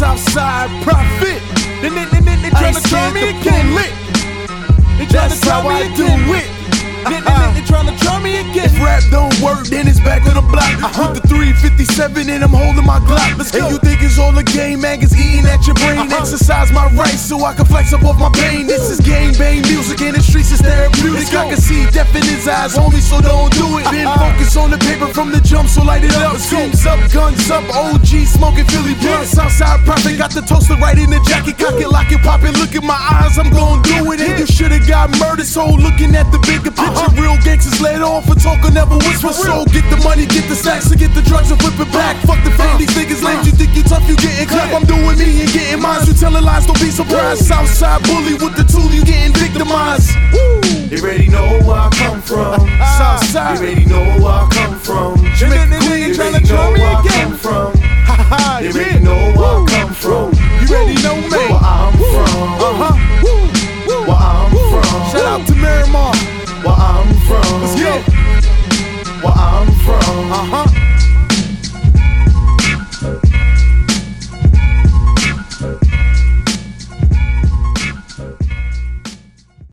Southside Prophet. They, they, they, they, they tryna try me again. Lit. They try how me I do again. it. They, tryna try me again. Uh-huh. If rap don't work, then it's back on the block. Uh-huh. With the 357 and I'm holding my Glock. Let's and you think it's all a game, maggots eating at your brain. Uh-huh. Exercise my rights so I can flex up off my pain. This is game bang music in the streets is therapeutic. I can see death in his eyes, homie, so don't do it. Uh-huh. Focus on the paper from the jump, so light it up. Teams up, guns up, OG smoking Philly blunt. Southside prophet got the toaster right in the jacket. Cock it, lock it, pop it. Look at my eyes, I'm gon' do it. And you should've got murdered, so looking at the bigger picture. Uh-huh. Real gangsters let off and talking never whisper. So get the money, get the sacks, and get the drugs and flip it back. Uh-huh. Fuck the fame, these niggas lame. Uh-huh. You think you tough, you getting clapped. I'm doing me and getting mine. You telling lies, don't be surprised. Southside bully with the tool, you getting victimized. They already know where I come from. Southside. They already know where I I come from. They already know where I come from. You already know me. Where I'm from. Uh-huh. Where I'm from. Shout out to Miramar. Where I'm from. Let's go. Where I'm from. Uh-huh.